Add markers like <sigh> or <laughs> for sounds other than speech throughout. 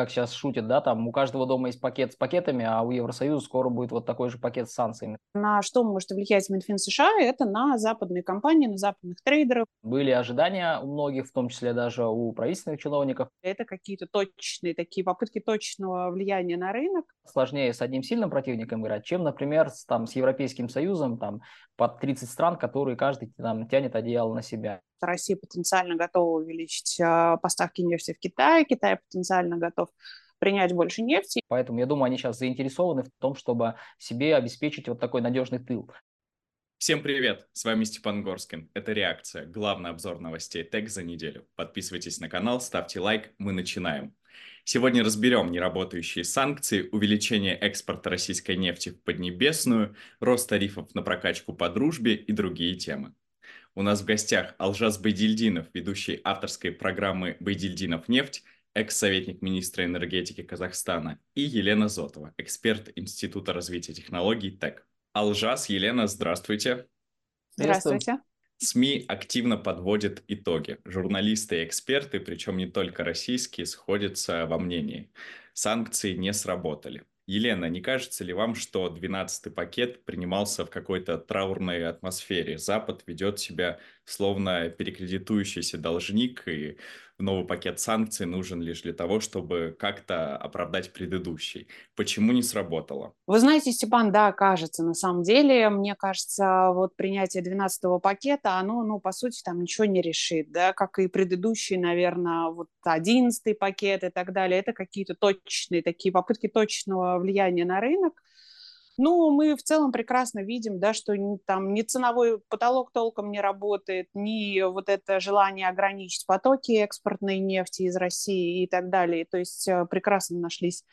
как сейчас шутят, да, там у каждого дома есть пакет с пакетами, а у Евросоюза скоро будет вот такой же пакет с санкциями. На что может влиять Минфин США? Это на западные компании, на западных трейдеров. Были ожидания у многих, в том числе даже у правительственных чиновников. Это какие-то точечные такие попытки точного влияния на рынок. Сложнее с одним сильным противником играть, чем, например, с, там, с Европейским Союзом, там, под 30 стран, которые каждый там, тянет одеяло на себя. Россия потенциально готова увеличить а, поставки нефти в Китай, Китай потенциально готов принять больше нефти. Поэтому я думаю, они сейчас заинтересованы в том, чтобы себе обеспечить вот такой надежный тыл. Всем привет! С вами Степан Горскин. Это «Реакция» — главный обзор новостей ТЭК за неделю. Подписывайтесь на канал, ставьте лайк, мы начинаем. Сегодня разберем неработающие санкции, увеличение экспорта российской нефти в Поднебесную, рост тарифов на прокачку по дружбе и другие темы. У нас в гостях Алжас Байдильдинов, ведущий авторской программы «Байдильдинов нефть», экс-советник министра энергетики Казахстана, и Елена Зотова, эксперт Института развития технологий ТЭК. Алжас, Елена, здравствуйте. Здравствуйте. СМИ активно подводят итоги. Журналисты и эксперты, причем не только российские, сходятся во мнении. Санкции не сработали. Елена, не кажется ли вам, что 12-й пакет принимался в какой-то траурной атмосфере? Запад ведет себя словно перекредитующийся должник, и новый пакет санкций нужен лишь для того, чтобы как-то оправдать предыдущий. Почему не сработало? Вы знаете, Степан, да, кажется, на самом деле, мне кажется, вот принятие 12-го пакета, оно, ну, по сути, там ничего не решит, да, как и предыдущий, наверное, вот 11-й пакет и так далее, это какие-то точечные такие попытки точного влияния на рынок, ну, мы в целом прекрасно видим, да, что там ни ценовой потолок толком не работает, ни вот это желание ограничить потоки экспортной нефти из России и так далее. То есть э, прекрасно нашлись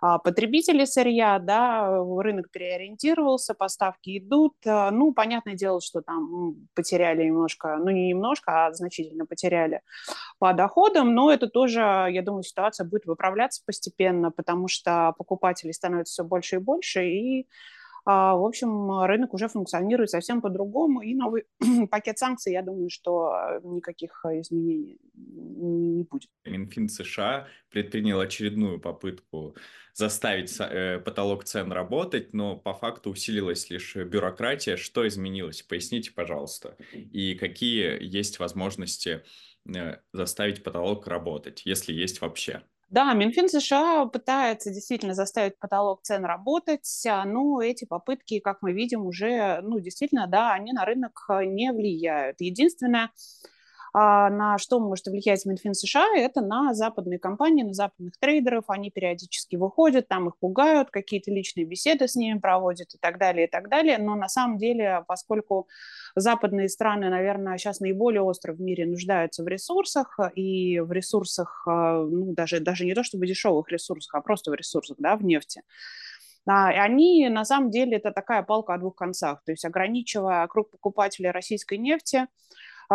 потребители сырья, да, рынок переориентировался, поставки идут. А, ну, понятное дело, что там потеряли немножко, ну, не немножко, а значительно потеряли по доходам, но это тоже, я думаю, ситуация будет выправляться постепенно, потому что покупателей становится все больше и больше, и а, в общем, рынок уже функционирует совсем по-другому, и новый <clears throat> пакет санкций, я думаю, что никаких изменений не будет. Минфин США предпринял очередную попытку заставить э, потолок цен работать, но по факту усилилась лишь бюрократия. Что изменилось? Поясните, пожалуйста. И какие есть возможности э, заставить потолок работать, если есть вообще? Да, Минфин США пытается действительно заставить потолок цен работать, а, но эти попытки, как мы видим, уже, ну, действительно, да, они на рынок э, не влияют. Единственное, на что может влиять Минфин США, это на западные компании, на западных трейдеров. Они периодически выходят, там их пугают, какие-то личные беседы с ними проводят и так далее, и так далее. Но на самом деле, поскольку западные страны, наверное, сейчас наиболее остро в мире нуждаются в ресурсах, и в ресурсах, а, ну, даже, даже не то чтобы дешевых ресурсах, а просто в ресурсах, да, в нефти, а, и они, на самом деле, это такая палка о двух концах. То есть ограничивая круг покупателей российской нефти, а,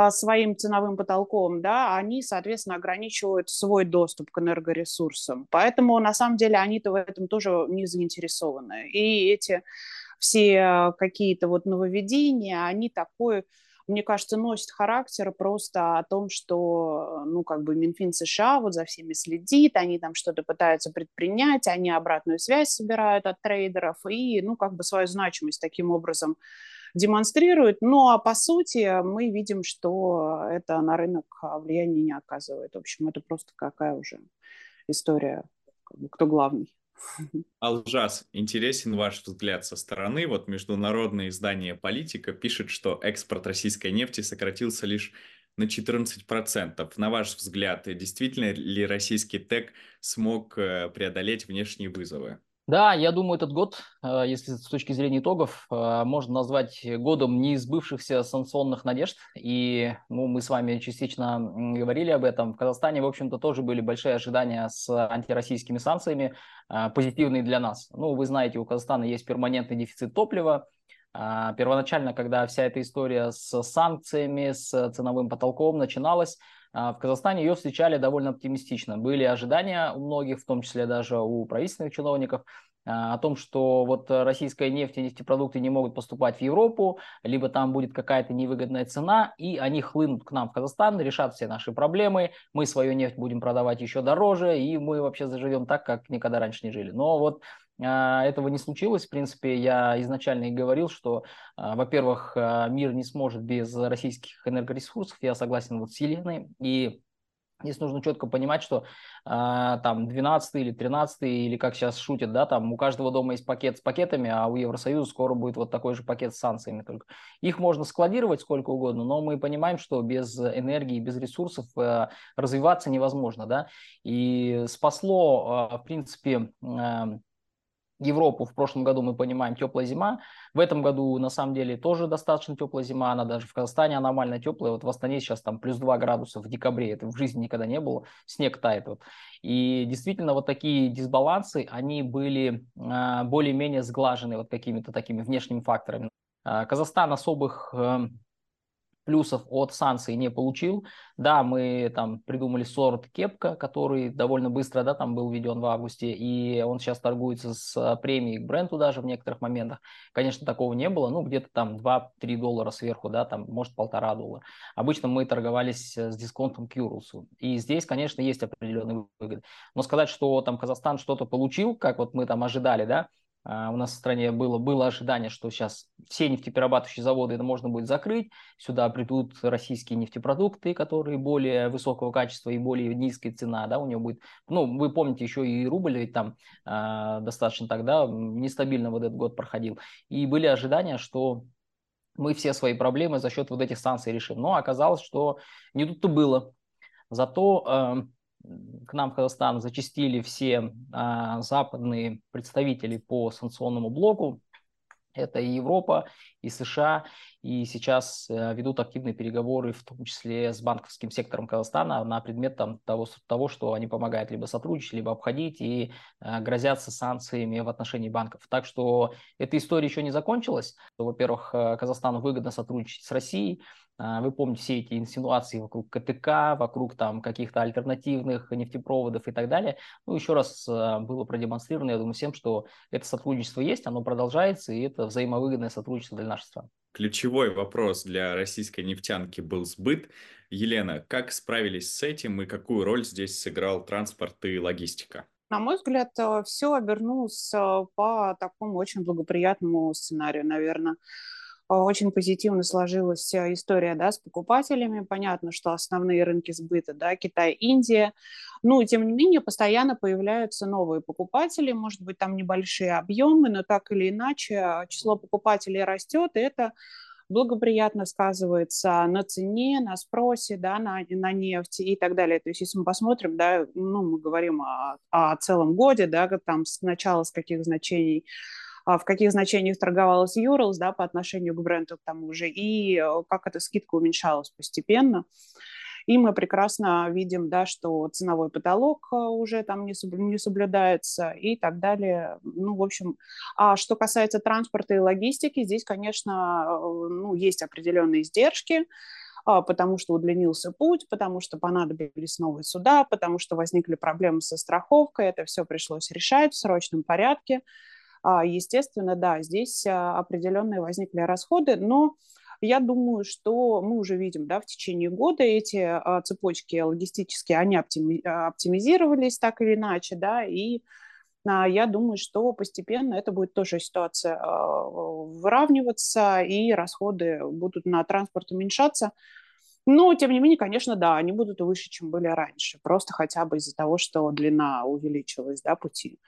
своим ценовым потолком, да, они, соответственно, ограничивают свой доступ к энергоресурсам. Поэтому, на самом деле, они-то в этом тоже не заинтересованы. И эти все какие-то вот нововведения, они такой мне кажется, носит характер просто о том, что, ну, как бы Минфин США вот за всеми следит, они там что-то пытаются предпринять, они обратную связь собирают от трейдеров и, ну, как бы свою значимость таким образом демонстрирует. Ну а по сути мы видим, что это на рынок влияния не оказывает. В общем, это просто какая уже история, кто главный. <laughs> Алжас, интересен ваш взгляд со стороны. Вот международное издание «Политика» пишет, что экспорт российской нефти сократился лишь на 14%. На ваш взгляд, действительно ли российский ТЭК смог э, преодолеть внешние вызовы? Да, я думаю, этот год, э, если с точки зрения итогов, э, можно назвать годом неизбывшихся санкционных надежд. И ну, мы с вами частично говорили об этом. В Казахстане, в общем-то, тоже были большие ожидания с антироссийскими санкциями, э, позитивные для нас. Ну, вы знаете, у Казахстана есть перманентный дефицит топлива. Первоначально, когда вся эта история с санкциями, с ценовым потолком начиналась, в Казахстане ее встречали довольно оптимистично. Были ожидания у многих, в том числе даже у правительственных чиновников, о том, что вот российская нефть и нефтепродукты не могут поступать в Европу, либо там будет какая-то невыгодная цена, и они хлынут к нам в Казахстан, решат все наши проблемы, мы свою нефть будем продавать еще дороже, и мы вообще заживем так, как никогда раньше не жили. Но вот а, этого не случилось. В принципе, я изначально и говорил, что, а, во-первых, а, мир не сможет без российских энергоресурсов. Я согласен вот с Еленой. И Здесь нужно четко понимать, что там 12 или 13 или как сейчас шутят, да, там у каждого дома есть пакет с пакетами, а у Евросоюза скоро будет вот такой же пакет с санкциями только. Их можно складировать сколько угодно, но мы понимаем, что без энергии, без ресурсов развиваться невозможно, да. И спасло, в принципе, Европу в прошлом году, мы понимаем, теплая зима. В этом году, на самом деле, тоже достаточно теплая зима. Она даже в Казахстане аномально теплая. Вот в Астане сейчас там плюс 2 градуса в декабре. Это в жизни никогда не было. Снег тает. Вот. И действительно, вот такие дисбалансы, они были э, более-менее сглажены вот какими-то такими внешними факторами. Э, Казахстан особых э, плюсов от санкций не получил. Да, мы там придумали сорт кепка, который довольно быстро, да, там был введен в августе, и он сейчас торгуется с премией к бренду даже в некоторых моментах. Конечно, такого не было, ну, где-то там 2-3 доллара сверху, да, там, может, полтора доллара. Обычно мы торговались с дисконтом к Юрлсу. И здесь, конечно, есть определенные выгоды. Но сказать, что там Казахстан что-то получил, как вот мы там ожидали, да, у нас в стране было, было ожидание, что сейчас все нефтеперерабатывающие заводы это можно будет закрыть, сюда придут российские нефтепродукты, которые более высокого качества и более низкая цена, да, у него будет, ну, вы помните, еще и рубль ведь там э, достаточно тогда нестабильно вот этот год проходил, и были ожидания, что мы все свои проблемы за счет вот этих санкций решим, но оказалось, что не тут-то было, зато э, к нам в Казахстан зачастили все а, западные представители по санкционному блоку. Это и Европа, и США, и сейчас а, ведут активные переговоры, в том числе с банковским сектором Казахстана, на предмет там, того, того, что они помогают либо сотрудничать, либо обходить и а, грозятся санкциями в отношении банков. Так что эта история еще не закончилась. Во-первых, а, Казахстану выгодно сотрудничать с Россией, вы помните все эти инсинуации вокруг КТК, вокруг там каких-то альтернативных нефтепроводов и так далее. Ну, еще раз было продемонстрировано, я думаю, всем, что это сотрудничество есть, оно продолжается, и это взаимовыгодное сотрудничество для нашей страны. Ключевой вопрос для российской нефтянки был сбыт. Елена, как справились с этим и какую роль здесь сыграл транспорт и логистика? На мой взгляд, э, все обернулось э, по такому очень благоприятному сценарию, наверное. А, очень позитивно сложилась э, история да, с покупателями. Понятно, что основные рынки сбыта, да, Китай, Индия. Ну, тем не менее, постоянно появляются новые покупатели, может быть, там небольшие объемы, но так или иначе а, число покупателей растет, и это благоприятно сказывается на цене, на спросе, да, на, на нефть и так далее. То есть, если мы посмотрим, да, ну, мы говорим о, о целом годе, да, там с начала, с каких значений в каких значениях торговалась Urals, да, по отношению к бренду к тому же, и э, как эта скидка уменьшалась постепенно. И мы прекрасно видим, да, что ценовой потолок э, уже там не, не соблюдается и так далее. Ну, в общем, а что касается транспорта и логистики, здесь, конечно, э, ну, есть определенные издержки, а, потому что удлинился путь, потому что понадобились новые суда, потому что возникли проблемы со страховкой. Это все пришлось решать в срочном порядке. А, естественно, да, здесь а, определенные возникли расходы, но я думаю, что мы уже видим, да, в течение года эти а, цепочки логистические, они оптимизировались так или иначе, да, и я думаю, что постепенно это будет тоже ситуация выравниваться, и расходы будут на транспорт уменьшаться. Но, тем не менее, конечно, да, они будут выше, чем были раньше, просто хотя бы из-за того, что длина увеличилась, да, пути.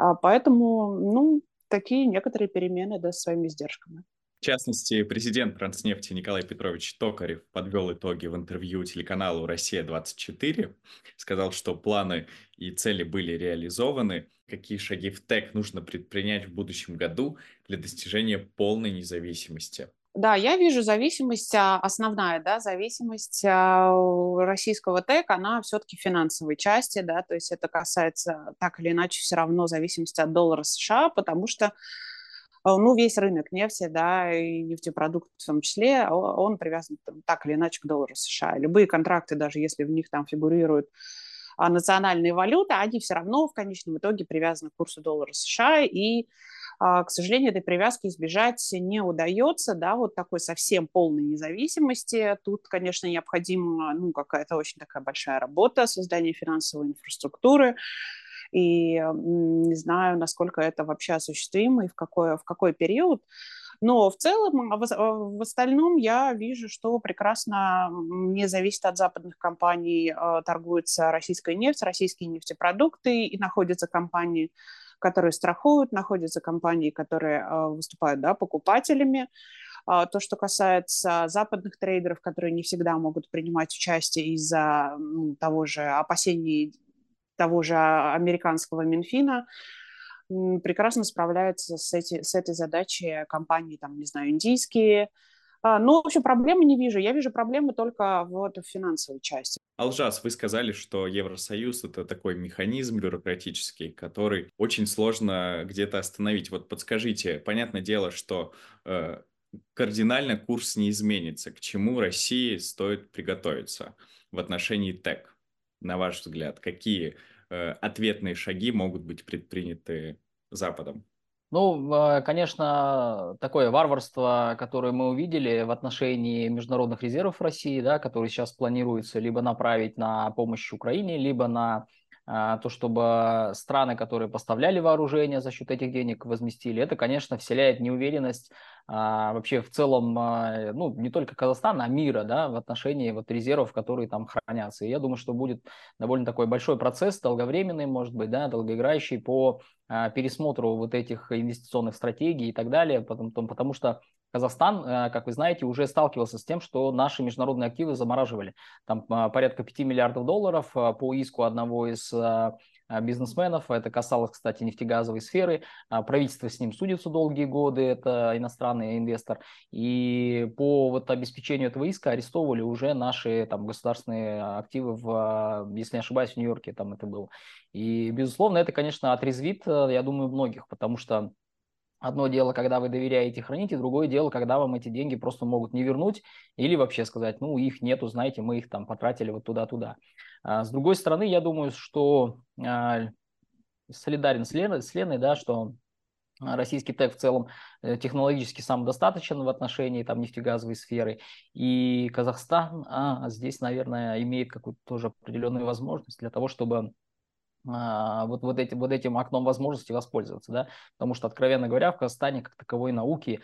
А, поэтому, ну, такие некоторые перемены, да, с своими издержками. В частности, президент Транснефти Николай Петрович Токарев подвел итоги в интервью телеканалу «Россия-24», сказал, что планы и цели были реализованы, какие шаги в ТЭК нужно предпринять в будущем году для достижения полной независимости. Да, я вижу зависимость, а, основная, да, зависимость а, российского ТЭК, она все-таки финансовой части, да, то есть это касается так или иначе все равно зависимости от доллара США, потому что ну, весь рынок нефти, да, и нефтепродуктов в том числе, он привязан там, так или иначе к доллару США. Любые контракты, даже если в них там фигурируют а, национальные валюты, они все равно в конечном итоге привязаны к курсу доллара США, и, а, к сожалению, этой привязки избежать не удается, да, вот такой совсем полной независимости. Тут, конечно, необходима, ну, какая-то очень такая большая работа, создание финансовой инфраструктуры, и не знаю, насколько это вообще осуществимо и в какой, в какой период. Но в целом, а в, а в остальном я вижу, что прекрасно не зависит от западных компаний, а, торгуется российская нефть, российские нефтепродукты, и находятся компании, которые страхуют, находятся компании, которые выступают да, покупателями. То, что касается западных трейдеров, которые не всегда могут принимать участие из-за ну, того же опасений того же американского Минфина, прекрасно справляются с, эти, с этой задачей компании, там, не знаю, индийские. А, ну, в общем, проблемы не вижу. Я вижу проблемы только вот в финансовой части. Алжас, вы сказали, что Евросоюз – это такой механизм бюрократический, который очень сложно где-то остановить. Вот подскажите, понятное дело, что э, кардинально курс не изменится. К чему России стоит приготовиться в отношении ТЭК, на ваш взгляд? Какие Э, ответные шаги могут быть предприняты Западом? Ну, а, конечно, такое варварство, которое мы увидели в отношении международных резервов России, да, которые сейчас планируется либо направить на помощь Украине, либо на то, чтобы страны, которые поставляли вооружение за счет этих денег, возместили, это, конечно, вселяет неуверенность а, вообще в целом, а, ну, не только Казахстана, а мира, да, в отношении вот резервов, которые там хранятся. И я думаю, что будет довольно такой большой процесс, долговременный, может быть, да, долгоиграющий по пересмотру вот этих инвестиционных стратегий и так далее, потому, потому что Казахстан, э, как вы знаете, уже сталкивался с тем, что наши международные активы замораживали. Там э, порядка 5 миллиардов долларов э, по иску одного из бизнесменов. Это касалось, кстати, нефтегазовой сферы. Правительство с ним судится долгие годы, это иностранный инвестор. И по вот обеспечению этого иска арестовывали уже наши там, государственные активы, в, если не ошибаюсь, в Нью-Йорке там это было. И, безусловно, это, конечно, отрезвит, я думаю, многих, потому что Одно дело, когда вы доверяете храните, другое дело, когда вам эти деньги просто могут не вернуть или вообще сказать, ну, их нету, знаете, мы их там потратили вот туда-туда. А с другой стороны, я думаю, что а, солидарен с Леной, с Леной, да, что российский ТЭК в целом э, технологически самодостаточен в отношении там, нефтегазовой сферы. И Казахстан а, здесь, наверное, имеет какую-то тоже определенную возможность для того, чтобы вот, вот, этим, вот этим окном возможности воспользоваться, да, потому что, откровенно говоря, в Казахстане как таковой науки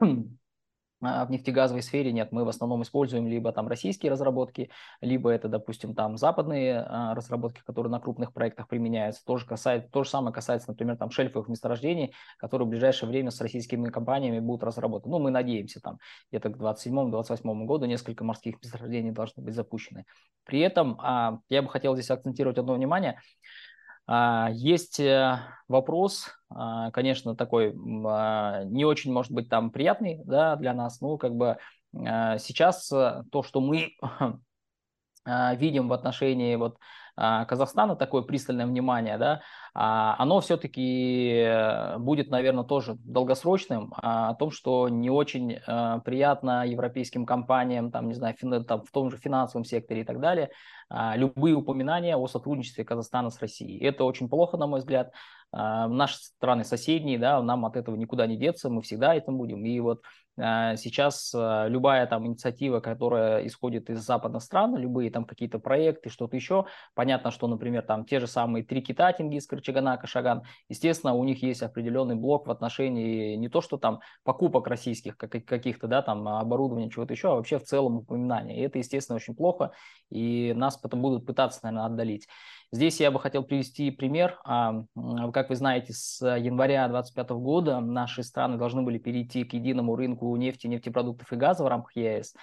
а в нефтегазовой сфере нет, мы в основном используем либо там российские разработки, либо это, допустим, там западные а, разработки, которые на крупных проектах применяются. Тоже касается, то же самое касается, например, там шельфовых месторождений, которые в ближайшее время с российскими компаниями будут разработаны. Ну, мы надеемся, там где-то к 27-28 году несколько морских месторождений должны быть запущены. При этом а, я бы хотел здесь акцентировать одно внимание – а, есть э, вопрос, а, конечно, такой а, не очень, может быть, там приятный да, для нас, но как бы сейчас э, то, что мы видим в отношении вот Казахстана, такое пристальное внимание, да, оно все-таки э, будет, наверное, тоже долгосрочным, о том, что не очень приятно европейским компаниям, там, не знаю, там, в том же финансовом секторе и так далее, а, любые упоминания о сотрудничестве Казахстана с Россией. Это очень плохо, на мой взгляд. А, наши страны соседние, да, нам от этого никуда не деться, мы всегда этим будем. И вот а, сейчас любая там инициатива, которая исходит из западных стран, любые там какие-то проекты, что-то еще, понятно, что, например, там те же самые три кита, Тенгиз, Карчагана, Кашаган, естественно, у них есть определенный блок в отношении не то, что там покупок российских каких-то, да, там оборудования, чего-то еще, а вообще в целом упоминания. И это, естественно, очень плохо, и нас потом будут пытаться, наверное, отдалить. Здесь я бы хотел привести пример. А, как вы знаете, с января 2025 года наши страны должны были перейти к единому рынку нефти, нефтепродуктов и газа в рамках ЕС.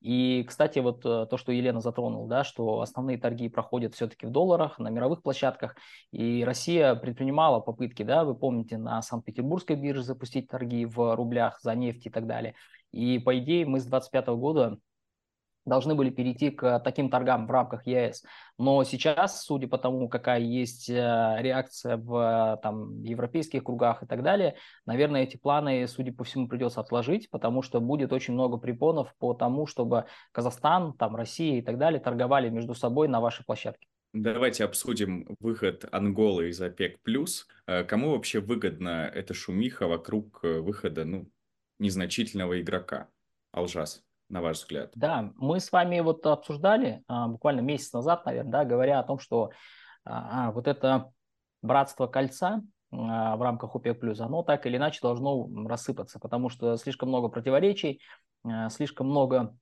И, кстати, вот э, то, что Елена затронула, да, что основные торги проходят все-таки в долларах на мировых площадках, и Россия предпринимала попытки, да, вы помните, на Санкт-Петербургской бирже запустить торги в рублях за нефть и так далее. И, по идее, мы с 2025 года должны были перейти к таким торгам в рамках ЕС. Но сейчас, судя по тому, какая есть э, реакция в там, европейских кругах и так далее, наверное, эти планы, судя по всему, придется отложить, потому что будет очень много препонов по тому, чтобы Казахстан, там, Россия и так далее торговали между собой на вашей площадке. Давайте обсудим выход Анголы из ОПЕК+. Э, кому вообще выгодна эта шумиха вокруг э, выхода ну, незначительного игрока? Алжас на ваш взгляд? Да, мы с вами вот обсуждали а, буквально месяц назад, наверное, да, говоря о том, что а, а вот это братство кольца а, в рамках ОПЕК+, оно так или иначе должно рассыпаться, потому что слишком много противоречий, а, слишком много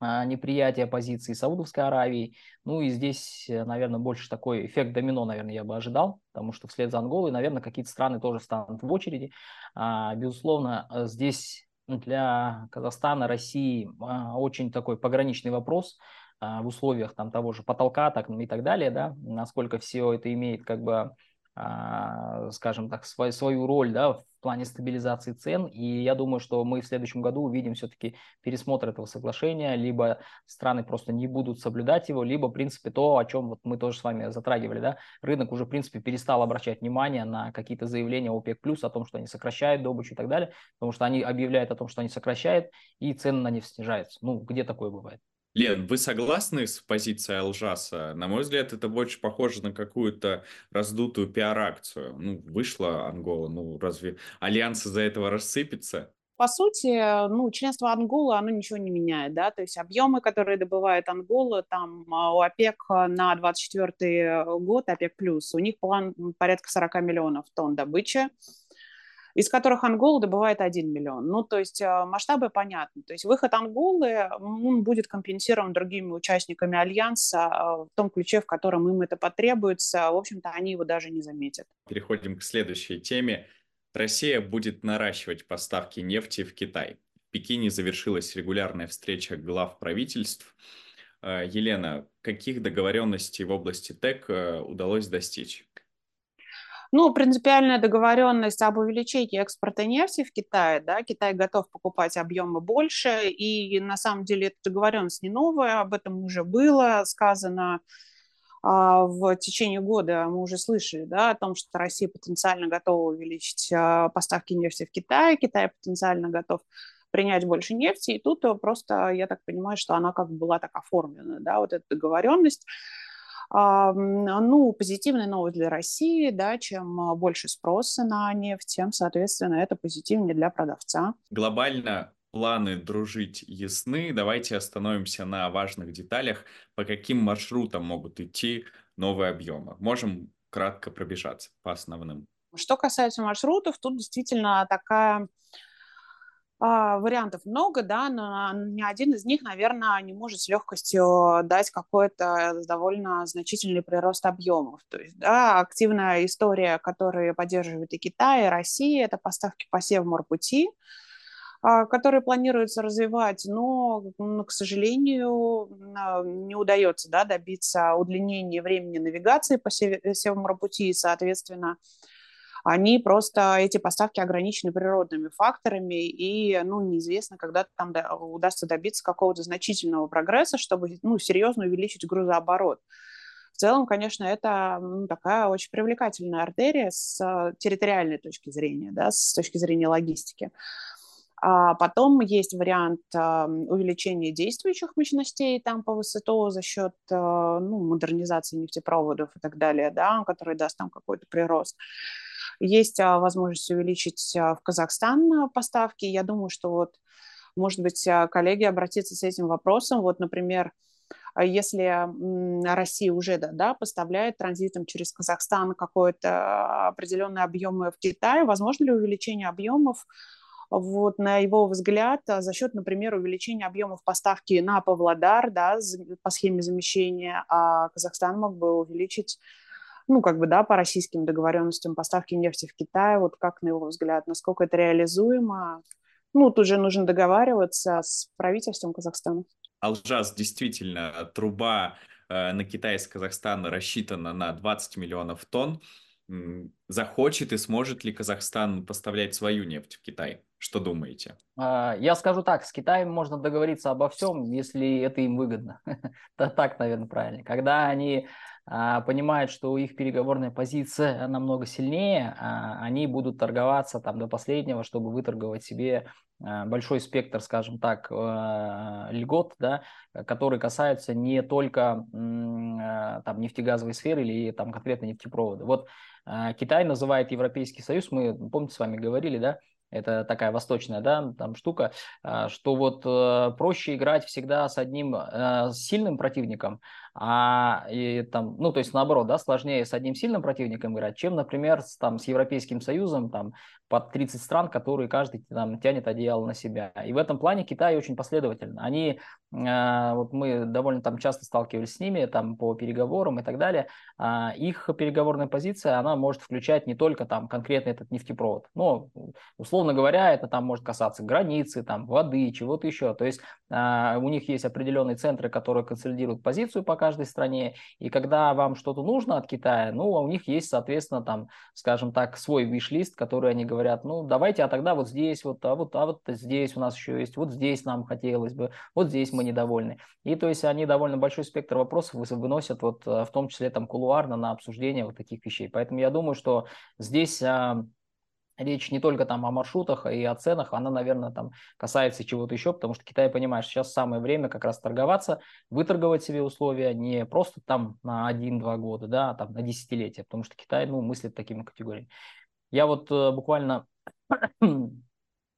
а, неприятия позиции Саудовской Аравии. Ну и здесь, наверное, больше такой эффект домино, наверное, я бы ожидал, потому что вслед за Анголой, наверное, какие-то страны тоже станут в очереди. Безусловно, здесь для Казахстана, России а, очень такой пограничный вопрос а, в условиях там того же потолка так, и так далее, да, насколько все это имеет как бы скажем так, свою, свою роль да, в плане стабилизации цен. И я думаю, что мы в следующем году увидим все-таки пересмотр этого соглашения, либо страны просто не будут соблюдать его, либо, в принципе, то, о чем вот мы тоже с вами затрагивали, да, рынок уже, в принципе, перестал обращать внимание на какие-то заявления ОПЕК+, плюс о том, что они сокращают добычу и так далее, потому что они объявляют о том, что они сокращают, и цены на нефть снижаются. Ну, где такое бывает? Лен, вы согласны с позицией Алжаса? На мой взгляд, это больше похоже на какую-то раздутую пиар-акцию. Ну, вышла Ангола, ну, разве Альянс из-за этого рассыпется? По сути, ну, членство Анголы, оно ничего не меняет, да, то есть объемы, которые добывает Ангола, там а, у ОПЕК на 24 год, ОПЕК плюс, у них план порядка 40 миллионов тонн добычи, из которых Ангола добывает 1 миллион. Ну, то есть а, масштабы понятны. То есть выход Анголы он будет компенсирован другими участниками Альянса а, в том ключе, в котором им это потребуется. В общем-то, они его даже не заметят. Переходим к следующей теме. Россия будет наращивать поставки нефти в Китай. В Пекине завершилась регулярная встреча глав правительств. А, Елена, каких договоренностей в области ТЭК удалось достичь? Ну, принципиальная договоренность об увеличении экспорта нефти в Китае, да, Китай готов покупать объемы больше, и на самом деле эта договоренность не новая, об этом уже было сказано а, в течение года мы уже слышали да, о том, что Россия потенциально готова увеличить а, поставки нефти в Китай, Китай потенциально готов принять больше нефти, и тут просто, я так понимаю, что она как бы была так оформлена, да, вот эта договоренность. Ну, позитивная новость для России, да, чем а, больше спроса на нефть, тем, соответственно, это позитивнее для продавца. Глобально планы дружить ясны. Давайте остановимся на важных деталях, по каким маршрутам могут идти новые объемы. Можем кратко пробежаться по основным. Что касается маршрутов, тут действительно такая вариантов много, да, но ни один из них, наверное, не может с легкостью дать какой-то довольно значительный прирост объемов. То есть, да, активная история, которую поддерживает и Китай, и Россия, это поставки по Севморпути, а, которые планируется развивать, но, к сожалению, не удается да, добиться удлинения времени навигации по Севморпути, и, соответственно, они просто, эти поставки ограничены природными факторами, и, ну, неизвестно, когда там удастся добиться какого-то значительного прогресса, чтобы, ну, серьезно увеличить грузооборот. В целом, конечно, это ну, такая очень привлекательная артерия с территориальной точки зрения, да, с точки зрения логистики. А потом есть вариант э, увеличения действующих мощностей там по ВСТО за счет э, ну, модернизации нефтепроводов и так далее, да, который даст там какой-то прирост. Есть а, возможность увеличить а, в Казахстан а, поставки. Я думаю, что вот, может быть, коллеги обратятся с этим вопросом. Вот, например, если Россия уже да, да, поставляет транзитом через Казахстан какой-то определенный объем в Китай, возможно ли увеличение объемов вот, на его взгляд, за счет, например, увеличения объемов поставки на Павлодар да, по схеме замещения, а Казахстан мог бы увеличить ну, как бы, да, по российским договоренностям поставки нефти в Китай, вот как на его взгляд, насколько это реализуемо? Ну, тут же нужно договариваться с правительством Казахстана. Алжаз, действительно, труба э, на Китай из Казахстана рассчитана на 20 миллионов тонн. Захочет и сможет ли Казахстан поставлять свою нефть в Китай? Что думаете? А, я скажу так, с Китаем можно договориться обо всем, если это им выгодно. <laughs> Так, наверное, правильно. Когда они а, понимают, что их переговорная позиция намного сильнее, а, они будут торговаться там до последнего, чтобы выторговать себе большой спектр, скажем так, льгот, да, которые касаются не только там, нефтегазовой сферы или там, конкретно нефтепровода. Вот Китай называет Европейский Союз, мы, помните, с вами говорили, да, это такая восточная, да, там штука, а, что вот э, проще играть всегда с одним э, сильным противником, а и там, ну, то есть наоборот, да, сложнее с одним сильным противником играть, чем, например, с, там, с Европейским Союзом, там, под 30 стран, которые каждый там тянет одеяло на себя. И в этом плане Китай очень последовательно. Они, э, вот мы довольно там часто сталкивались с ними, там, по переговорам и так далее, э, их переговорная позиция, она может включать не только там конкретно этот нефтепровод, но, условно говоря, это там может касаться границы, там, воды, чего-то еще. То есть э, у них есть определенные центры, которые консолидируют позицию по каждой стране, и когда вам что-то нужно от Китая, ну, а у них есть, соответственно, там, скажем так, свой виш-лист, который они говорят, ну, давайте, а тогда вот здесь, вот, а вот, а вот здесь у нас еще есть, вот здесь нам хотелось бы, вот здесь мы недовольны. И то есть они довольно большой спектр вопросов выносят, вот, в том числе там кулуарно на обсуждение вот таких вещей. Поэтому я думаю, что здесь а, речь не только там о маршрутах и о ценах, она, наверное, там касается чего-то еще, потому что Китай понимает, что сейчас самое время как раз торговаться, выторговать себе условия не просто там на 1-2 года, да, а там на десятилетия, потому что Китай, ну, мыслит такими категориями. Я вот э, буквально <clears throat>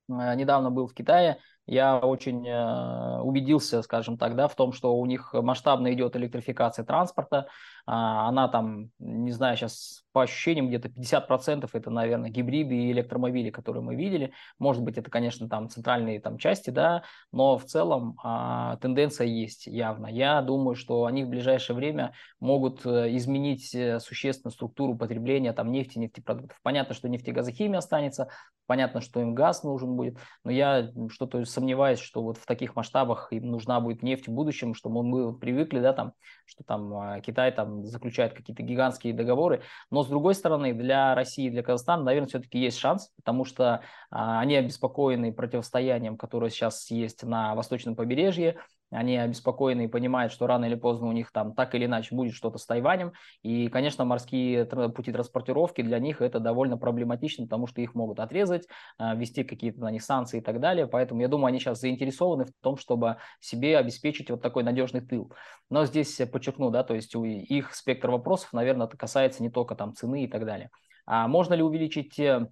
недавно был в Китае, я очень э, убедился, скажем так, да, в том, что у них масштабно идет электрификация транспорта. А, она там, не знаю, сейчас по ощущениям где-то 50% это, наверное, гибриды и электромобили, которые мы видели. Может быть, это, конечно, там центральные там части, да, но в целом а, тенденция есть явно. Я думаю, что они в ближайшее время могут э, изменить э, существенно структуру потребления там нефти, нефтепродуктов. Понятно, что нефтегазохимия останется, понятно, что им газ нужен будет, но я что-то сомневаюсь, что вот в таких масштабах им нужна будет нефть в будущем, чтобы мы привыкли, да, там, что там а, Китай там заключает какие-то гигантские договоры, но с другой стороны, для России для Казахстана, наверное, все-таки есть шанс, потому что а, они обеспокоены противостоянием, которое сейчас есть на восточном побережье, они обеспокоены и понимают, что рано или поздно у них там так или иначе будет что-то с Тайванем. И, конечно, морские пути транспортировки для них это довольно проблематично, потому что их могут отрезать, а, ввести какие-то на них санкции и так далее. Поэтому я думаю, они сейчас заинтересованы в том, чтобы себе обеспечить вот такой надежный тыл. Но здесь подчеркну, да, то есть у их спектр вопросов, наверное, это касается не только там цены и так далее. А можно ли увеличить э,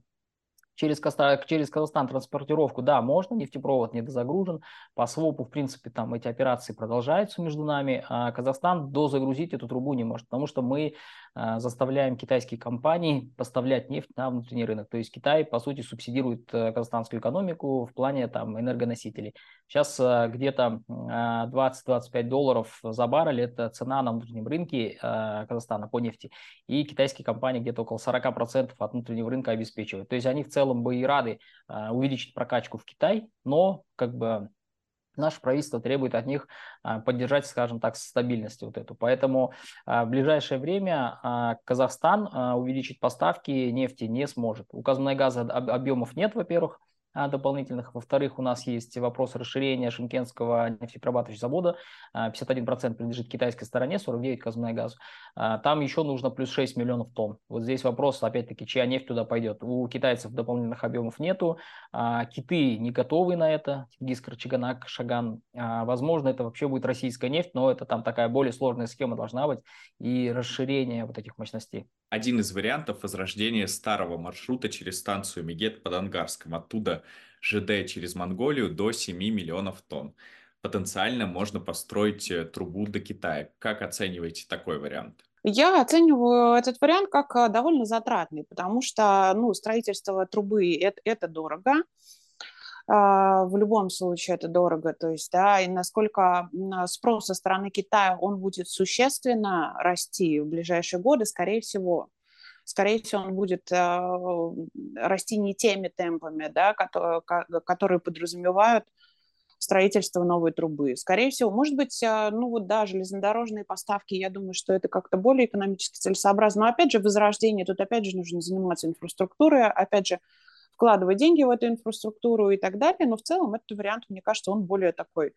Через, через Казахстан транспортировку, да, можно, нефтепровод недозагружен. По свопу, в принципе, там эти операции продолжаются между нами. А Казахстан дозагрузить эту трубу не может, потому что мы заставляем китайские компании поставлять нефть на внутренний рынок. То есть Китай, по сути, субсидирует э, казахстанскую экономику в плане там, энергоносителей. Сейчас э, где-то 20-25 а, долларов за баррель – это цена на внутреннем рынке э, Казахстана по нефти. И китайские компании где-то около 40% от внутреннего рынка обеспечивают. То есть они в целом бы и рады увеличить прокачку в Китай, но как бы наше правительство требует от них а, поддержать, скажем так, стабильность вот эту. Поэтому а, в ближайшее время а, Казахстан увеличить поставки нефти не сможет. У Казмунайгаза объемов нет, во-первых, дополнительных. Во-вторых, у нас есть вопрос расширения Шимкенского нефтеперерабатывающего завода. 51% принадлежит китайской стороне, 49% Казмунайгазу. Там еще нужно плюс 6 миллионов тонн. Вот здесь вопрос, опять-таки, чья нефть туда пойдет. У китайцев дополнительных объемов нету. Киты не готовы на это. Гискар, Чаганак, Шаган. Возможно, это вообще будет российская нефть, но это там такая более сложная схема должна быть и расширение вот этих мощностей. Один из вариантов возрождения старого маршрута через станцию Мегет под Ангарском. Оттуда ЖД через Монголию до 7 миллионов тонн. Потенциально можно построить э, трубу до Китая. Как оцениваете такой вариант? Я оцениваю этот вариант как э, довольно затратный, потому что ну, строительство трубы это, это дорого. А, в любом случае это дорого, то есть, да, и насколько спрос со стороны Китая, он будет существенно расти в ближайшие годы, скорее всего, скорее всего, он будет э, расти не теми темпами, да, которые, которые подразумевают строительство новой трубы. Скорее всего, может быть, э, ну вот да, железнодорожные поставки, я думаю, что это как-то более экономически целесообразно. Но опять же, возрождение, тут опять же нужно заниматься инфраструктурой, опять же, вкладывать деньги в эту инфраструктуру и так далее. Но в целом этот вариант, мне кажется, он более такой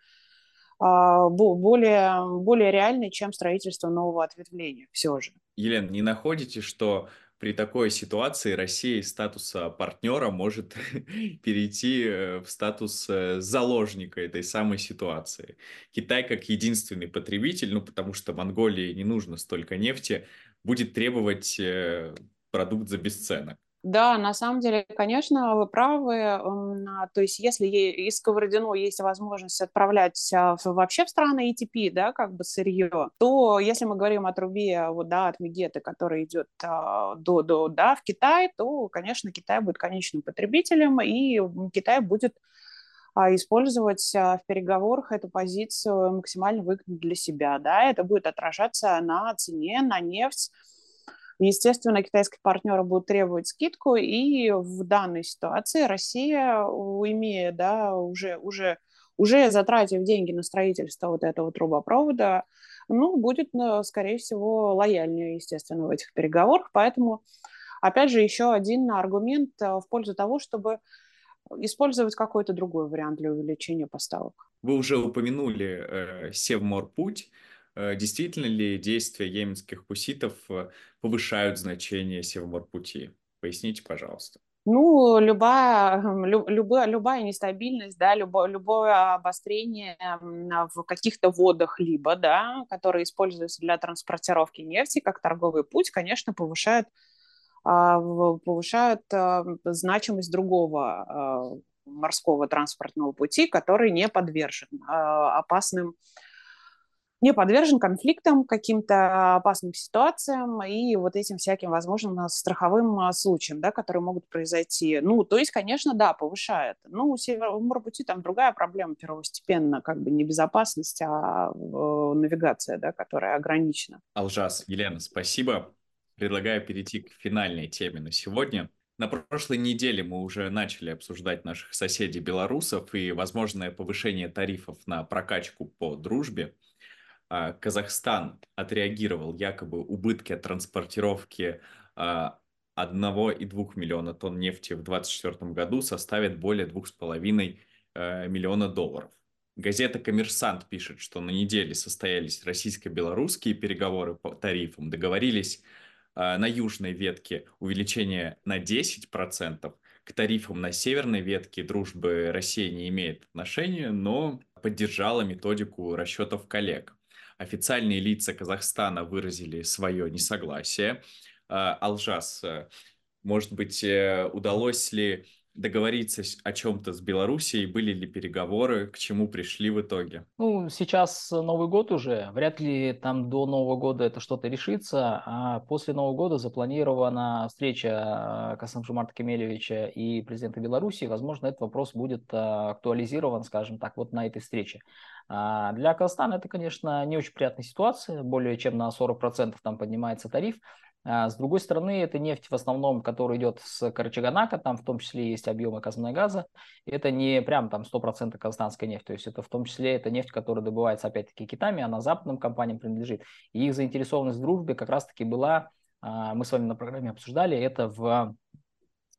а, более, более реальный, чем строительство нового ответвления все же. Елена, не находите, что при такой ситуации Россия из статуса партнера может <laughs> перейти э, в статус э, заложника этой самой ситуации. Китай как единственный потребитель, ну потому что Монголии не нужно столько нефти, будет требовать э, продукт за бесценок. Да, на самом деле, конечно, вы правы. А, то есть, если из Сковородино есть возможность отправлять а, вообще в страны ETP, да, как бы сырье, то если мы говорим о трубе, вот, да, от Мегеты, которая идет а, до, до, да, в Китай, то, конечно, Китай будет конечным потребителем, и Китай будет использовать в переговорах эту позицию максимально выгодно для себя. Да? Это будет отражаться на цене, на нефть, Естественно, китайские партнеры будут требовать скидку, и в данной ситуации Россия, имея, да, уже, уже, уже затратив деньги на строительство вот этого трубопровода, ну, будет, э, скорее всего, лояльнее, естественно, в этих переговорах. Поэтому, опять же, еще один аргумент э, в пользу того, чтобы использовать какой-то другой вариант для увеличения поставок. Вы уже упомянули э, Севморпуть. Э, действительно ли действия йеменских хуситов э, повышают значение Севморпути? Поясните, пожалуйста. Ну, любая, любая, любая нестабильность, да, любое, любое обострение в каких-то водах либо, да, которые используются для транспортировки нефти, как торговый путь, конечно, повышает, а, повышает а, значимость другого а, морского транспортного пути, который не подвержен опасным не подвержен конфликтам, каким-то опасным ситуациям и вот этим всяким возможным а, страховым а, случаям, да, которые могут произойти. Ну, то есть, конечно, да, повышает. Ну, у Северного пути там другая проблема первостепенно, как бы не безопасность, а э, навигация, да, которая ограничена. Алжас, Елена, спасибо. Предлагаю перейти к финальной теме на сегодня. На прошлой неделе мы уже начали обсуждать наших соседей белорусов и возможное повышение тарифов на прокачку по дружбе. А, Казахстан отреагировал якобы убытки от транспортировки 1,2 а, миллиона тонн нефти в 2024 году составят более 2,5 э, миллиона долларов. Газета «Коммерсант» пишет, что на неделе состоялись российско-белорусские переговоры по тарифам, договорились а, на южной ветке увеличение на 10%, к тарифам на северной ветке дружбы Россия не имеет отношения, но поддержала методику расчетов коллег. Официальные лица Казахстана выразили свое несогласие. А, Алжас, э, может быть, э, удалось ли договориться о чем-то с Белоруссией? Были ли переговоры? К чему пришли в итоге? Ну, сейчас Новый год уже. Вряд ли там до Нового года это что-то решится. А после Нового года запланирована встреча э, Касым-Жумарта Кемелевича и президента Беларуси. Возможно, этот вопрос будет актуализирован, скажем так, вот на этой встрече. А для Казахстана это, конечно, не очень приятная ситуация, более чем на 40% там поднимается тариф. А с другой стороны, это нефть в основном, которая идет с Карачаганака, там в том числе есть объемы казанного газа. Это не прям там 100% казахстанская нефть, то есть это в том числе это нефть, которая добывается опять-таки Китами, она западным компаниям принадлежит. И их заинтересованность в дружбе как раз-таки была, а, мы с вами на программе обсуждали, это в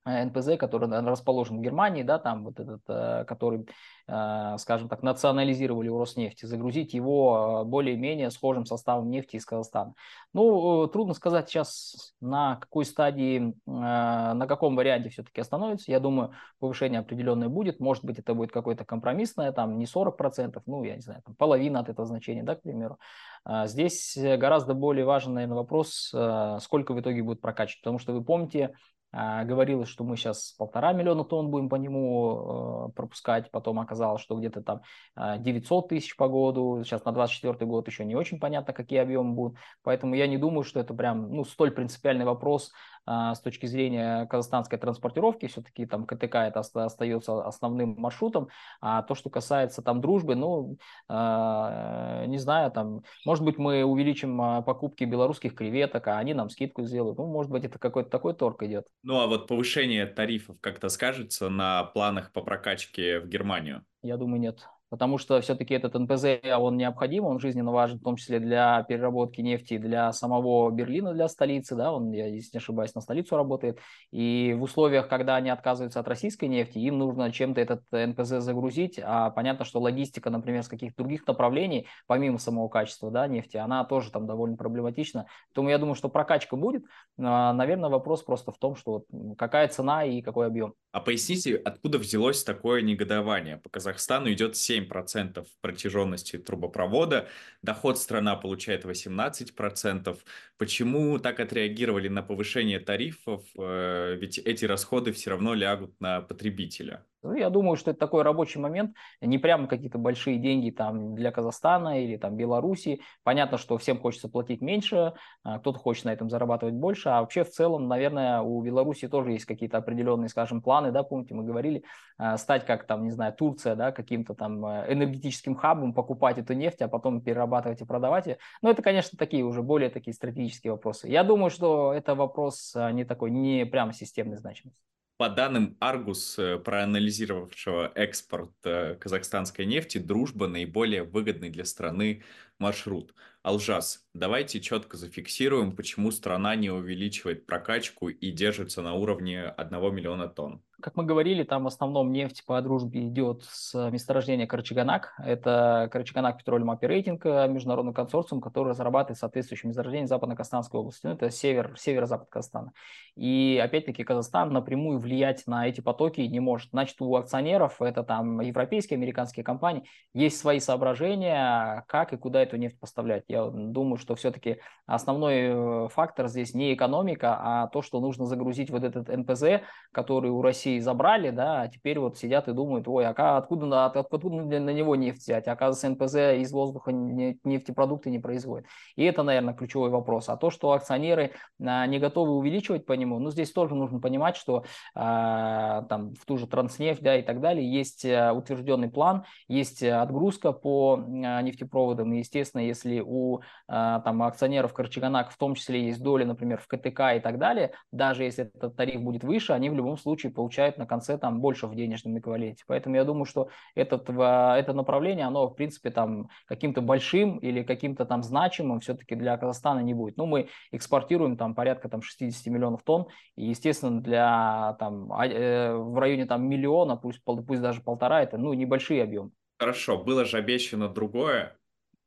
НПЗ, который расположен в Германии, да, там вот этот, э, который, э, скажем так, национализировали у Роснефти, загрузить его более-менее схожим составом нефти из Казахстана. Ну, трудно сказать сейчас, на какой стадии, на каком варианте все-таки остановится. Я думаю, повышение определенное будет. Может быть, это будет какое-то компромиссное, там не 40%, ну, я не знаю, там, половина от этого значения, да, к примеру. А здесь гораздо более важен, наверное, вопрос, сколько в итоге будет прокачивать. Потому что вы помните, говорилось, что мы сейчас полтора миллиона тонн будем по нему э, пропускать, потом оказалось, что где-то там 900 а, тысяч по году, сейчас на 24 год еще не очень понятно, какие объемы будут, поэтому я не думаю, что это прям ну, столь принципиальный вопрос а, с точки зрения казахстанской транспортировки, все-таки там КТК это остается основным маршрутом, а то, что касается там дружбы, ну, не знаю, там, может быть, мы увеличим покупки белорусских креветок, а они нам скидку сделают, ну, может быть, это какой-то такой торг идет. Ну, а вот повышение тарифов как-то скажется на планах по прокачке в Германию? Я думаю, нет потому что все-таки этот НПЗ, он необходим, он жизненно важен, в том числе для переработки нефти, для самого Берлина, для столицы, да, он, я, если не ошибаюсь, на столицу работает, и в условиях, когда они отказываются от российской нефти, им нужно чем-то этот НПЗ загрузить, а понятно, что логистика, например, с каких-то других направлений, помимо самого качества, да, нефти, она тоже там довольно проблематична, поэтому я думаю, что прокачка будет, а, наверное, вопрос просто в том, что какая цена и какой объем. А поясните, откуда взялось такое негодование? По Казахстану идет 7% протяженности трубопровода, доход страна получает 18%. Почему так отреагировали на повышение тарифов? Э, ведь эти расходы все равно лягут на потребителя. Ну, я думаю, что это такой рабочий момент, не прямо какие-то большие деньги там для Казахстана или там Беларуси. Понятно, что всем хочется платить меньше, а, кто-то хочет на этом зарабатывать больше, а вообще в целом, наверное, у Беларуси тоже есть какие-то определенные, скажем, планы, да, помните, мы говорили, а, стать как там, не знаю, Турция, да, каким-то там э, энергетическим хабом, покупать эту нефть, а потом перерабатывать и продавать ее. Но это, конечно, такие уже более такие стратегические вопросы. Я думаю, что это вопрос а, не такой, не прямо системной значимости. По данным Аргус, э, проанализировавшего экспорт э, казахстанской нефти, дружба наиболее выгодный для страны маршрут. Алжас, давайте четко зафиксируем, почему страна не увеличивает прокачку и держится на уровне 1 миллиона тонн. Как мы говорили, там в основном нефть по дружбе идет с месторождения Карачаганак. Это Карачаганак Petroleum Operating, э, международный консорциум, который разрабатывает соответствующее месторождение Западно-Казахстанской области. Ну, это север, северо-запад Казахстана. И опять-таки Казахстан напрямую влиять на эти потоки не может. Значит, у акционеров, это там европейские, американские компании, есть свои соображения, как и куда эту нефть поставлять. Я думаю, что все-таки основной э, фактор здесь не экономика, а то, что нужно загрузить вот этот НПЗ, который у России России забрали, да, а теперь вот сидят и думают, ой, а откуда, откуда на него нефть взять? Оказывается, НПЗ из воздуха нефтепродукты не производит. И это, наверное, ключевой вопрос. А то, что акционеры а, не готовы увеличивать по нему, ну, здесь тоже нужно понимать, что а, там в ту же транснефть, да, и так далее, есть а, утвержденный план, есть отгрузка по нефтепроводам, и, естественно, если у там акционеров Корчаганак в том числе есть доля, например, в КТК и так далее, даже если этот тариф будет выше, они в любом случае получают получают на конце там больше в денежном эквиваленте. Поэтому я думаю, что этот, это направление, оно в принципе там каким-то большим или каким-то там значимым все-таки для Казахстана не будет. Ну, мы экспортируем там порядка там 60 миллионов тонн, и, естественно, для там а, э, в районе там миллиона, пусть, пусть даже полтора, это ну небольшие объемы. Хорошо, было же обещано другое.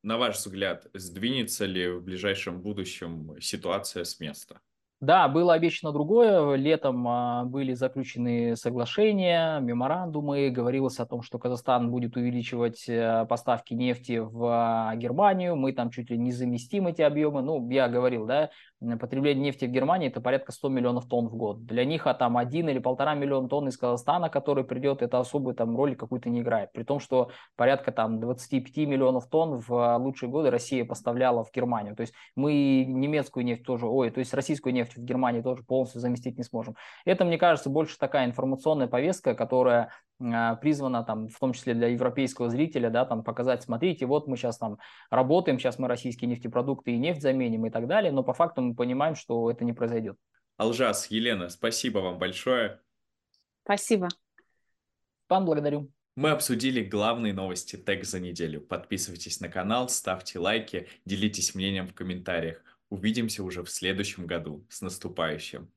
На ваш взгляд, сдвинется ли в ближайшем будущем ситуация с места? Да, было обещано другое. Летом а, были заключены соглашения, меморандумы. Говорилось о том, что Казахстан будет увеличивать а, поставки нефти в а, Германию. Мы там чуть ли не заместим эти объемы. Ну, я говорил, да, потребление нефти в Германии это порядка 100 миллионов тонн в год. Для них а там 1 или полтора миллиона тонн из Казахстана, который придет, это особую там роль какую-то не играет. При том, что порядка там 25 миллионов тонн в а, лучшие годы Россия поставляла в Германию. То есть мы немецкую нефть тоже, ой, то есть российскую нефть в Германии тоже полностью заместить не сможем. Это, мне кажется, больше такая информационная повестка, которая призвана там, в том числе для европейского зрителя, да, там показать, смотрите, вот мы сейчас там работаем, сейчас мы российские нефтепродукты и нефть заменим и так далее, но по факту мы понимаем, что это не произойдет. Алжас, Елена, спасибо вам большое. Спасибо. Пан, благодарю. Мы обсудили главные новости ТЭК за неделю. Подписывайтесь на канал, ставьте лайки, делитесь мнением в комментариях. Увидимся уже в следующем году. С наступающим!